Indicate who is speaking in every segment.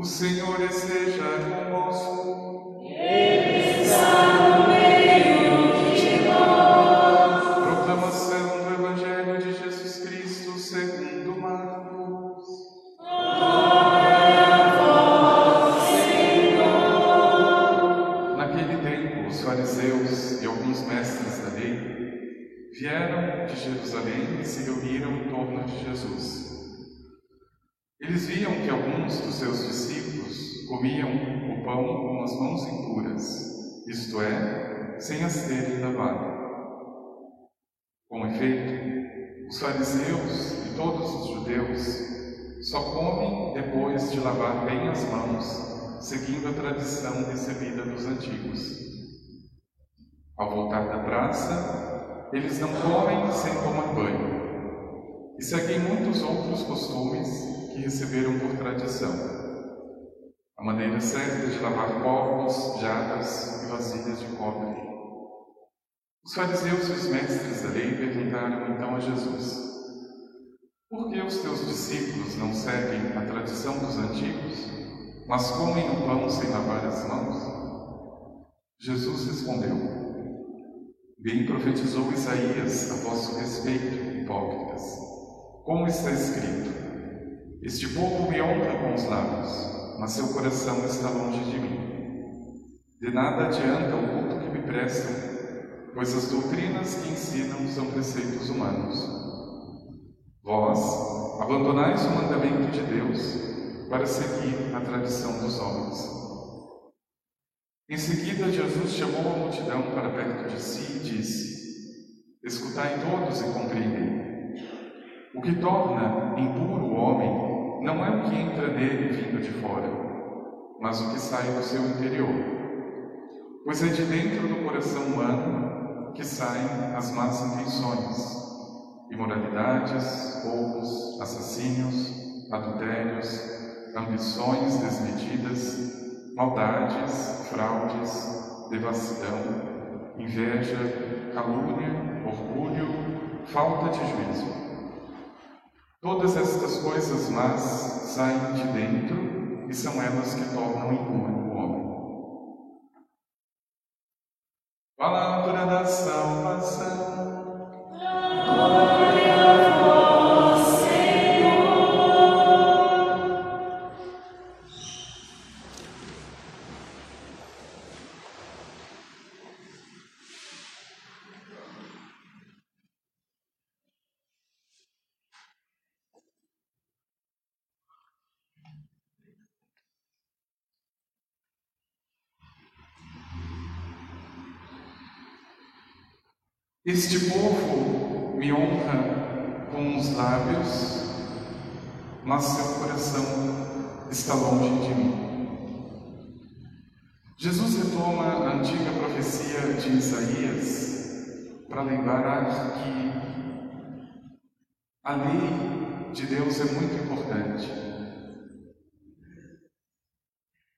Speaker 1: O Senhor esteja convosco.
Speaker 2: Ele
Speaker 1: mãos impuras, isto é, sem as terem lavado. Com efeito, os fariseus e todos os judeus só comem depois de lavar bem as mãos, seguindo a tradição recebida dos antigos. Ao voltar da praça, eles não comem sem tomar banho e seguem muitos outros costumes que receberam por tradição. A maneira certa de lavar copos, jarras e vasilhas de cobre. Os fariseus e os mestres da lei perguntaram então a Jesus: Por que os teus discípulos não seguem a tradição dos antigos, mas comem o pão sem lavar as mãos? Jesus respondeu: Bem profetizou Isaías a vosso respeito, hipócritas. Como está escrito: este povo me honra com os lábios, mas seu coração está longe de mim. De nada adianta o culto que me prestam, pois as doutrinas que ensinam são preceitos humanos. Vós abandonais o mandamento de Deus para seguir a tradição dos homens. Em seguida, Jesus chamou a multidão para perto de si e disse: Escutai todos e compreendei. O que torna impuro o homem não é o que entra nele vindo de fora, mas o que sai do seu interior. Pois é de dentro do coração humano que saem as más intenções, imoralidades, roubos, assassínios, adultérios, ambições desmedidas, maldades, fraudes, devassidão, inveja, calúnia, orgulho, falta de juízo. Todas estas coisas más saem de dentro e são elas que tornam impuro Este povo me honra com os lábios, mas seu coração está longe de mim. Jesus retoma a antiga profecia de Isaías para lembrar que a lei de Deus é muito importante.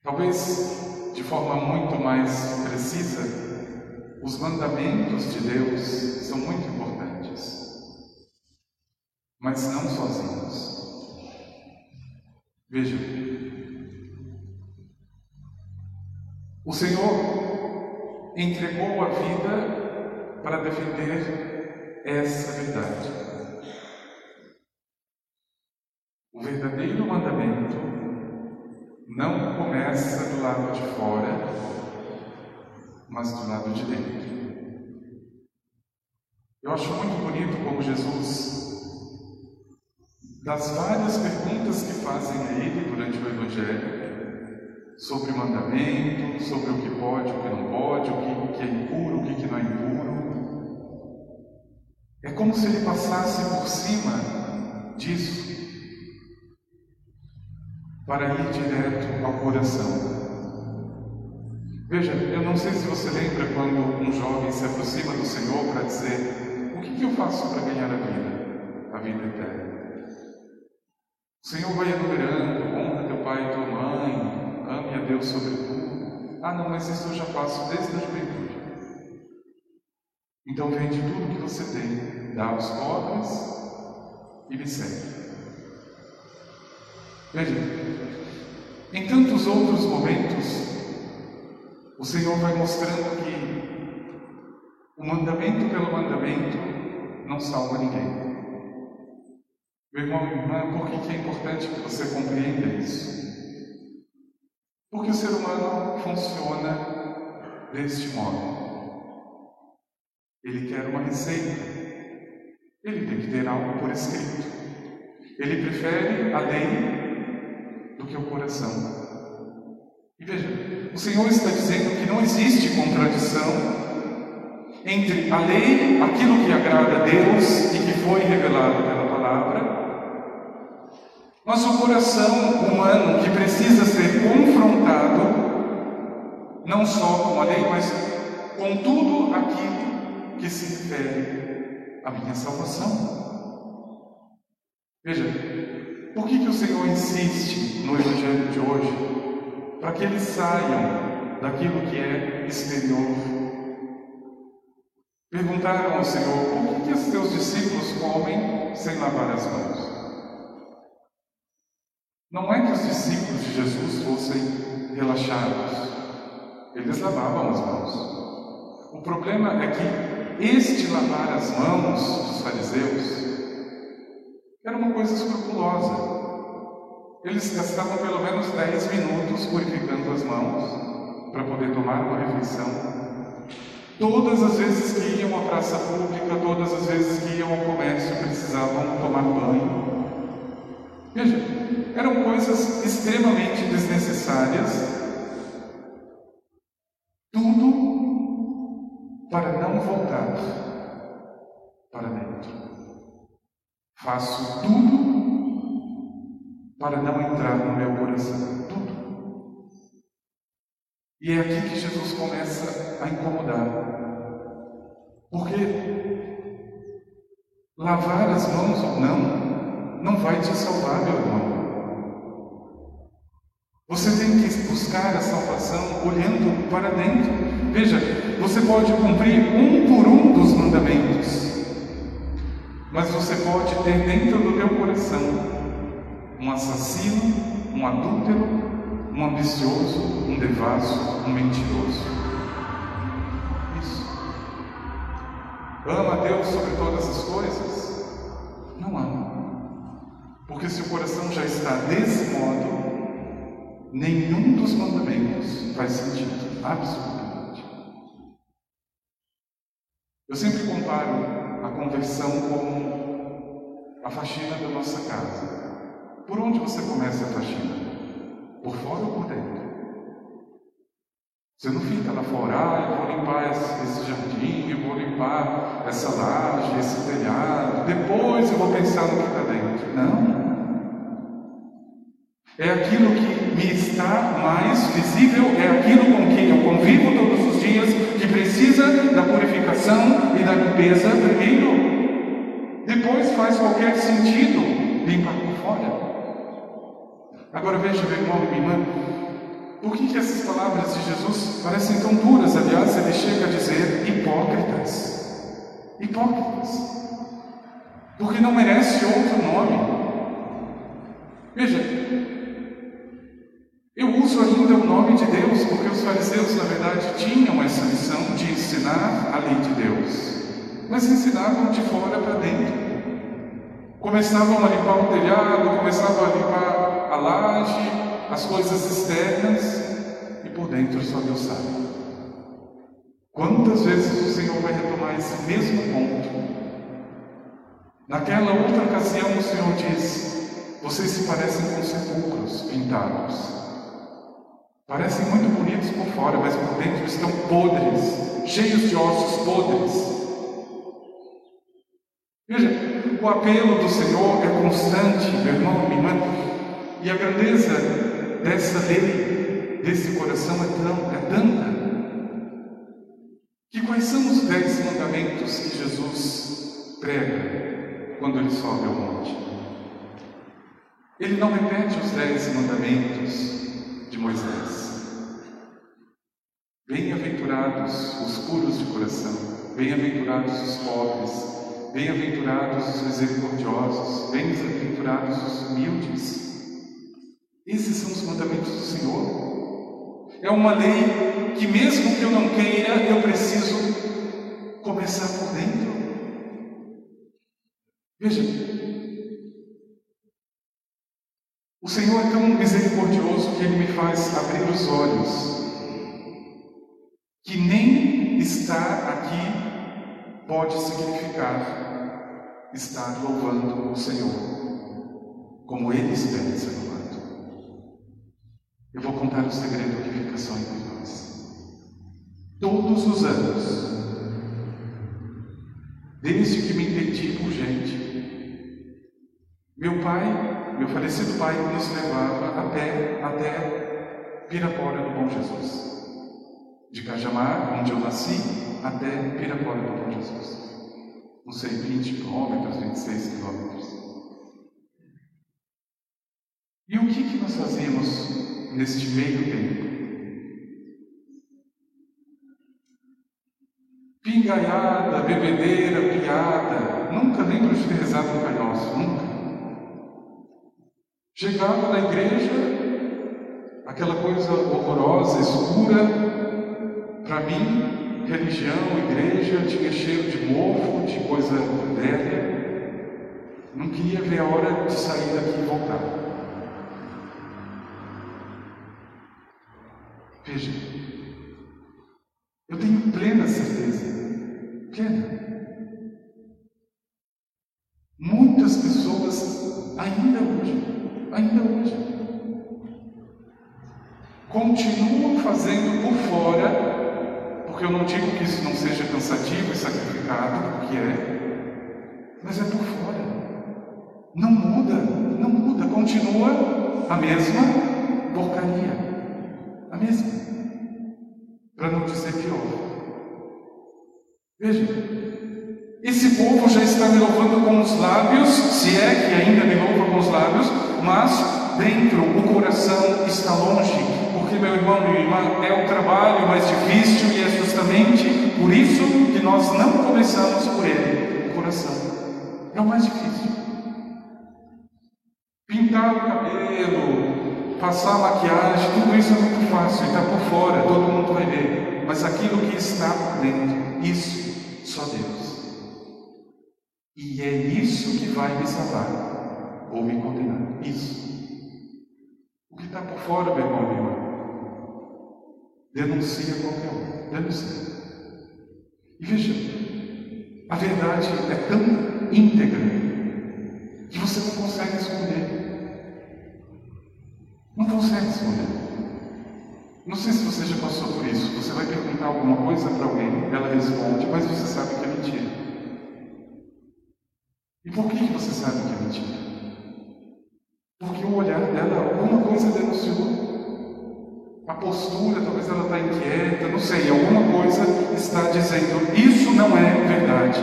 Speaker 1: Talvez de forma muito mais precisa, os mandamentos de Deus são muito importantes, mas não sozinhos. Veja, o Senhor entregou a vida para defender essa verdade. O verdadeiro mandamento não começa do lado de fora, mas do lado de dentro. Eu acho muito bonito como Jesus, das várias perguntas que fazem a ele durante o Evangelho, sobre mandamento, sobre o que pode, o que não pode, o que, é impuro, o que não é impuro, é como se ele passasse por cima disso para ir direto ao coração. Veja, eu não sei se você lembra quando um jovem se aproxima do Senhor para dizer: O que, que eu faço para ganhar a vida, a vida eterna? O Senhor vai enumerando: honra teu pai e tua mãe, ame a Deus sobre tudo. Ah, não, mas isso eu já faço desde a juventude. Então vende tudo que você tem, dá aos pobres e me segue. Veja, Em tantos outros momentos, o Senhor vai mostrando que o mandamento pelo mandamento não salva ninguém. Meu irmão e irmã, por que é importante que você compreenda isso? Porque o ser humano funciona deste modo. Ele quer uma receita. Ele tem que ter algo por escrito. Ele prefere a lei do que o coração. E veja, o Senhor está dizendo que não existe contradição entre a lei, aquilo que agrada a Deus e que foi revelado pela palavra, mas o coração humano que precisa ser confrontado, não só com a lei, mas com tudo aquilo que se refere à minha salvação. Veja, por que, que o Senhor insiste no Evangelho de hoje? Para que eles saiam daquilo que é exterior. Perguntaram ao Senhor: por que, que os teus discípulos comem sem lavar as mãos? Não é que os discípulos de Jesus fossem relaxados, eles lavavam as mãos. O problema é que este lavar as mãos dos fariseus era uma coisa escrupulosa. Eles gastavam pelo menos 10 minutos purificando as mãos para poder tomar uma refeição. Todas as vezes que iam à praça pública, todas as vezes que iam ao comércio, precisavam tomar banho. Veja, eram coisas extremamente desnecessárias. Tudo para não voltar para dentro. Faço tudo para não entrar no meu coração. Tudo. E é aqui que Jesus começa a incomodar. Porque lavar as mãos ou não não vai te salvar, meu irmão. Você tem que buscar a salvação olhando para dentro. Veja, você pode cumprir um por um dos mandamentos, mas você pode ter dentro do teu coração um assassino, um adúltero, um ambicioso, um devasso, um mentiroso. Isso. Ama Deus sobre todas as coisas? Não ama. Porque se o coração já está desse modo, nenhum dos mandamentos faz sentido, absolutamente. Eu sempre comparo a conversão com a faxina da nossa casa. Por onde você começa a faxina? Por fora ou por dentro? Você não fica lá fora, ah, eu vou limpar esse jardim, eu vou limpar essa laje, esse telhado, depois eu vou pensar no que está dentro. Não. É aquilo que me está mais visível, é aquilo com quem eu convivo todos os dias, que precisa da purificação e da limpeza primeiro. Depois faz qualquer sentido limpar por fora. Agora veja, meu irmão e minha irmã, por que, que essas palavras de Jesus parecem tão duras? Aliás, ele chega a dizer hipócritas. Hipócritas. Porque não merece outro nome. Veja, uso ainda o nome de Deus porque os fariseus, na verdade, tinham essa missão de ensinar a lei de Deus, mas ensinavam de fora para dentro. Começavam a limpar o telhado, começavam a limpar a laje, as coisas externas, e por dentro só Deus sabe. Quantas vezes o Senhor vai retomar esse mesmo ponto? Naquela outra ocasião, o Senhor diz: Vocês se parecem com sepulcros pintados. Parecem muito bonitos por fora, mas por dentro estão podres, cheios de ossos podres. Veja, o apelo do Senhor é constante, meu irmão, minha irmã, e a grandeza dessa lei, desse coração é, tão, é tanta. Que quais são os dez mandamentos que Jesus prega quando ele sobe ao monte? Ele não repete os dez mandamentos de Moisés. Bem-aventurados os puros de coração, bem-aventurados os pobres, bem-aventurados os misericordiosos, bem-aventurados os humildes. Esses são os mandamentos do Senhor. É uma lei que, mesmo que eu não queira, eu preciso começar por dentro. Veja, o Senhor é tão misericordioso que Ele me faz abrir os olhos, que nem estar aqui pode significar estar louvando o Senhor, como Ele espera ser louvado. Eu vou contar um segredo que fica só entre nós. Todos os anos, desde que me entendi por gente, meu pai, meu falecido pai, nos levava a pé até Pirapora do Bom Jesus. De Cajamar, onde eu nasci, até Pirapora do Bom Jesus. Não sei, 20 quilômetros, 26 quilômetros. E o que, que nós fazíamos neste meio tempo? Pingaiada, bebedeira, piada. Nunca lembro de ter rezado no Pai Nosso, nunca. Chegava na igreja, aquela coisa horrorosa, escura. Para mim, religião, igreja, tinha cheiro de mofo, de coisa velha. Não queria ver a hora de sair daqui e voltar. Veja, eu tenho plena certeza, plena. Muitas pessoas, ainda hoje, ainda hoje, continuam fazendo por fora, porque eu não digo que isso não seja cansativo e sacrificado, porque é, mas é por fora. Não muda, não muda, continua a mesma porcaria. A mesma. Para não dizer pior. Veja, esse povo já está me louvando com os lábios, se é que ainda me louva com os lábios, mas dentro o coração está longe, porque meu irmão, minha irmã, é o trabalho mais difícil e é justamente por isso que nós não começamos por ele, o coração. É o mais difícil. Pintar o cabelo, passar maquiagem, tudo isso é muito fácil, está por fora, todo mundo vai ver. Mas aquilo que está dentro, isso só Deus. E é isso que vai me salvar ou me condenar. Isso. O que está por fora, meu irmão, minha irmã, denuncia qualquer um. Denuncia. E veja, a verdade é tão íntegra que você não consegue esconder. Não consegue esconder. Não sei se você já passou por isso. Você vai perguntar alguma coisa para alguém, ela responde, mas você sabe que é mentira. E por que você sabe que é mentira? Olhar dela, alguma coisa denunciou. A postura, talvez ela está inquieta, não sei, alguma coisa está dizendo, isso não é verdade.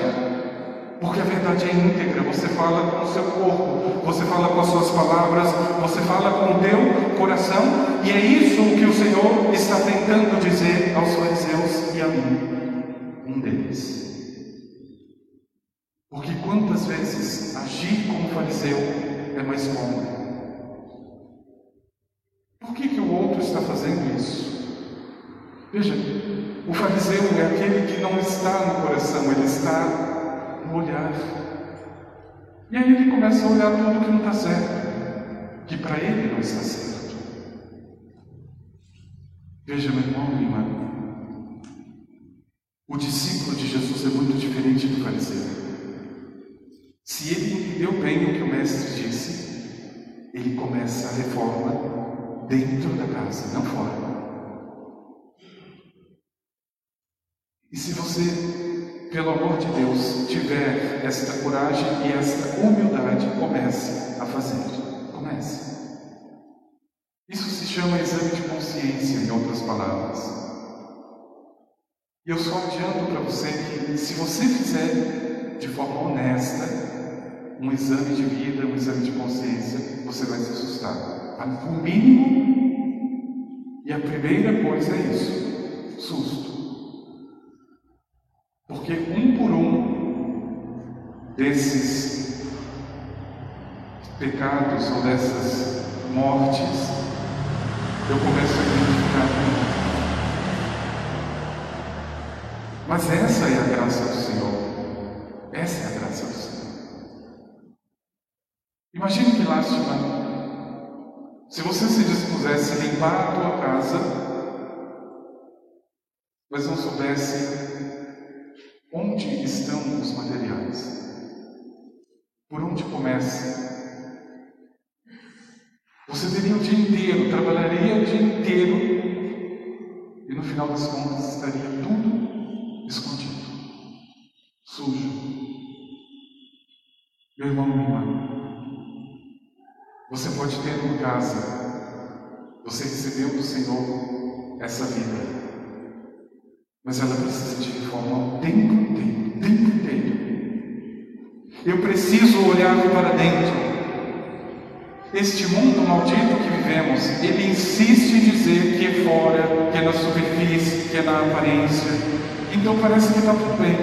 Speaker 1: Porque a verdade é íntegra, você fala com o seu corpo, você fala com as suas palavras, você fala com o teu coração, e é isso que o Senhor está tentando dizer aos fariseus e a mim, um deles. Porque quantas vezes agir como fariseu é mais cômodo? Por que, que o outro está fazendo isso? Veja, o fariseu é aquele que não está no coração, ele está no olhar. E aí ele começa a olhar tudo que não está certo, que para ele não está certo. Veja, meu irmão, minha irmã, o discípulo de Jesus é muito diferente do fariseu. Se ele entendeu bem o que o mestre disse, ele começa a reforma dentro da casa, não fora. E se você, pelo amor de Deus, tiver esta coragem e esta humildade, comece a fazer. Comece. Isso se chama exame de consciência, em outras palavras. E eu só adianto para você que, se você fizer de forma honesta, um exame de vida, um exame de consciência, você vai se assustar. O mínimo, e a primeira coisa é isso: susto. Porque um por um desses pecados ou dessas mortes, eu começo a identificar Mas essa é a graça do Senhor. Essa é a graça do Senhor. Imagine que lástima se você se dispusesse a limpar a tua casa, mas não soubesse onde estão os materiais, por onde começa. Você teria o dia inteiro, trabalharia o dia inteiro e no final das contas estaria tudo escondido, sujo. Meu irmão, minha irmã, você pode ter uma casa, você recebeu do Senhor essa vida, mas ela precisa de reforma o tempo inteiro, o tempo inteiro. Eu preciso olhar para dentro. Este mundo maldito que vivemos, ele insiste em dizer que é fora, que é na superfície, que é na aparência. Então parece que está tudo bem.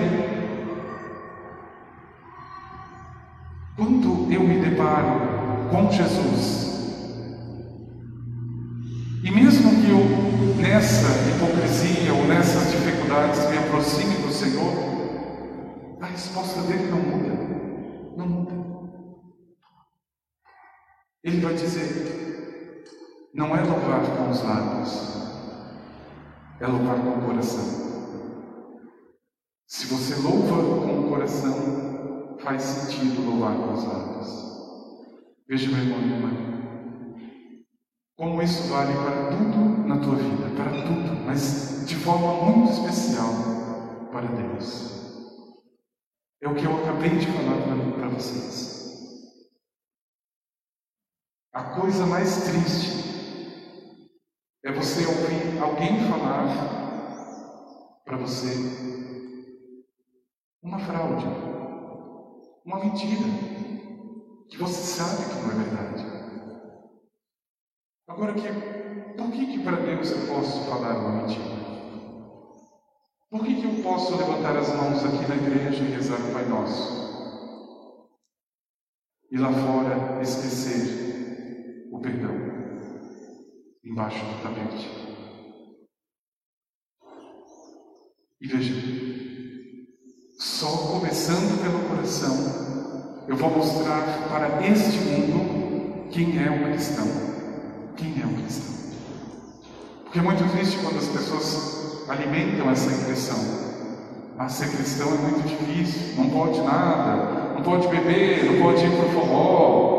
Speaker 1: Quando eu me deparo com Jesus. E mesmo que eu, nessa hipocrisia ou nessas dificuldades, me aproxime do Senhor, a resposta dele não muda. Não muda. Ele vai dizer: não é louvar com os lábios, é louvar com o coração. Se você louva com o coração, faz sentido louvar com os lábios. Veja, meu irmão e minha irmã, como isso vale para tudo na tua vida, para tudo, mas de forma muito especial para Deus. É o que eu acabei de falar para vocês. A coisa mais triste é você ouvir alguém falar para você uma fraude, uma mentira você sabe que não é verdade. Agora, que, por que, que para Deus eu posso falar uma mentira? Por que, que eu posso levantar as mãos aqui na igreja e rezar o Pai Nosso? E lá fora esquecer o perdão embaixo do tapete. E veja, só começando pelo coração eu vou mostrar para este mundo quem é um cristão. Quem é um cristão? Porque é muito triste quando as pessoas alimentam essa impressão. Ah, ser cristão é muito difícil, não pode nada, não pode beber, não pode ir para o forró.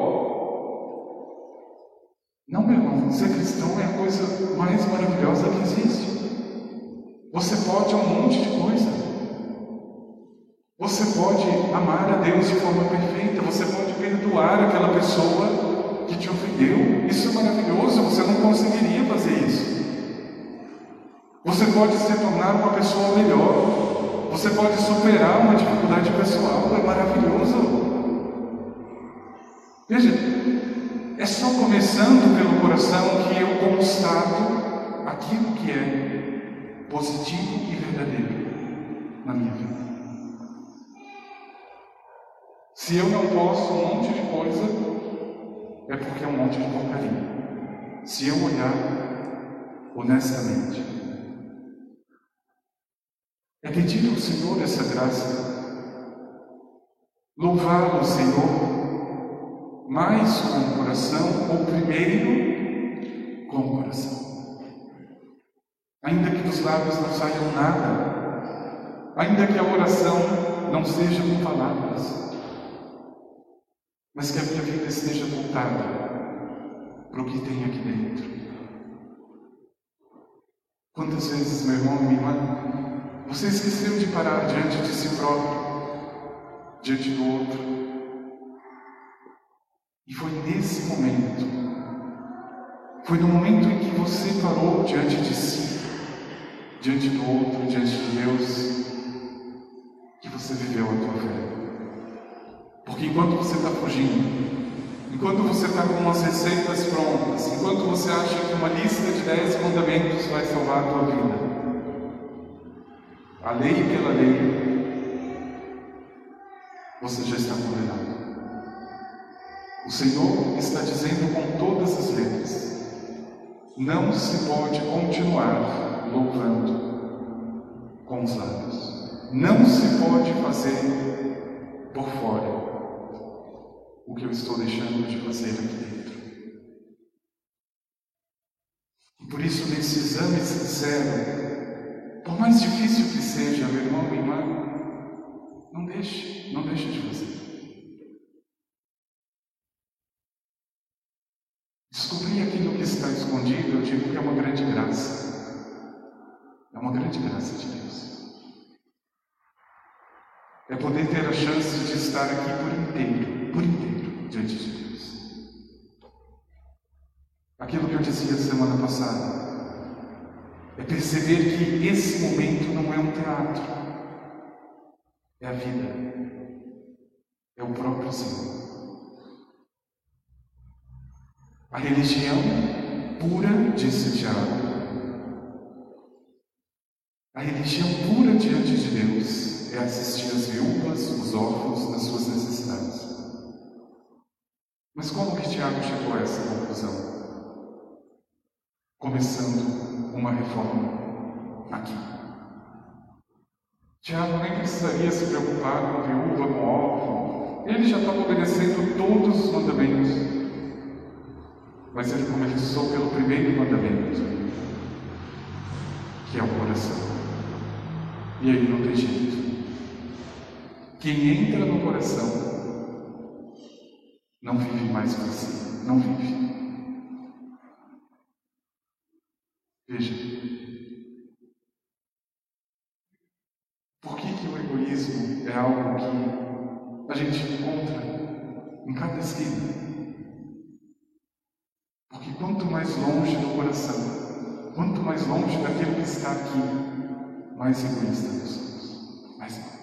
Speaker 1: Não, meu irmão, ser cristão é a coisa mais maravilhosa que existe. Você pode um monte de coisa. Você pode amar a Deus de forma perfeita, você pode perdoar aquela pessoa que te ofendeu. Isso é maravilhoso, você não conseguiria fazer isso. Você pode se tornar uma pessoa melhor, você pode superar uma dificuldade pessoal, é maravilhoso. Veja, é só começando pelo coração que eu constato aquilo que é positivo e verdadeiro na minha vida. Se eu não posso um monte de coisa, é porque é um monte de porcaria. Se eu olhar honestamente, é pedir ao Senhor essa graça, louvá-lo, Senhor, mais com o coração, ou primeiro com o coração. Ainda que dos lábios não saiam nada, ainda que a oração não seja com palavras, mas que a minha vida esteja voltada para o que tem aqui dentro. Quantas vezes, meu irmão e minha irmã, você esqueceu de parar diante de si próprio, diante do outro? E foi nesse momento, foi no momento em que você parou diante de si, diante do outro, diante de Deus, que você viveu a tua fé. Porque enquanto você está fugindo, enquanto você está com umas receitas prontas, enquanto você acha que uma lista de dez mandamentos vai salvar a tua vida, a lei pela lei, você já está condenado. O Senhor está dizendo com todas as letras: não se pode continuar louvando com os lábios. Não se pode fazer por fora o que eu estou deixando de fazer aqui dentro. E por isso, nesse exame sincero, por mais difícil que seja, meu irmão, minha irmã, não deixe, não deixe de fazer. Descobrir aquilo que está escondido, eu digo que é uma grande graça. É uma grande graça de Deus. É poder ter a chance de estar aqui por diante de Deus. Aquilo que eu dizia semana passada é perceber que esse momento não é um teatro, é a vida, é o próprio Senhor. A religião pura, disse Tiago, a religião pura diante de Deus é assistir as viúvas, os órfãos nas suas necessidades. Mas como que Tiago chegou a essa conclusão? Começando uma reforma aqui. Tiago nem precisaria se preocupar com viúva, com órfão. Ele já estava obedecendo todos os mandamentos. Mas ele começou pelo primeiro mandamento, que é o coração. E aí não tem jeito. Quem entra no coração não vive mais para si, não vive. Veja, por que, que o egoísmo é algo que a gente encontra em cada esquina? Porque quanto mais longe do coração, quanto mais longe daquilo que está aqui, mais egoísta nós somos. Mais egoísta.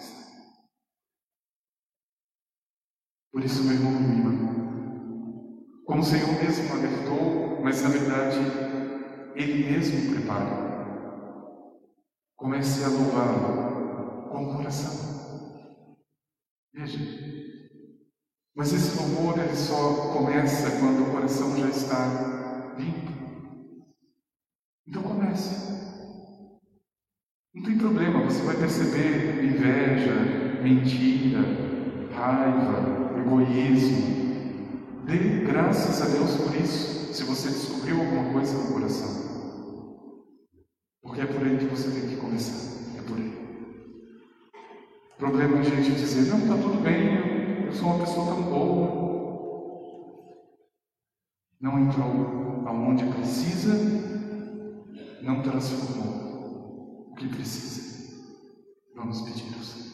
Speaker 1: Isso, meu irmão, irmã, como o Senhor mesmo alertou, mas na verdade Ele mesmo prepara. Comece a louvá-lo com o coração. Veja. Mas esse louvor ele só começa quando o coração já está limpo. Então comece. Não tem problema, você vai perceber inveja, mentira, raiva, egoísmo. Dê graças a Deus por isso, se você descobriu alguma coisa no coração. Porque é por aí que você tem que começar. É por aí. O problema é a gente dizer, não, está tudo bem, eu sou uma pessoa tão boa. Não entrou aonde precisa, não transformou o que precisa. Vamos pedir ao Senhor.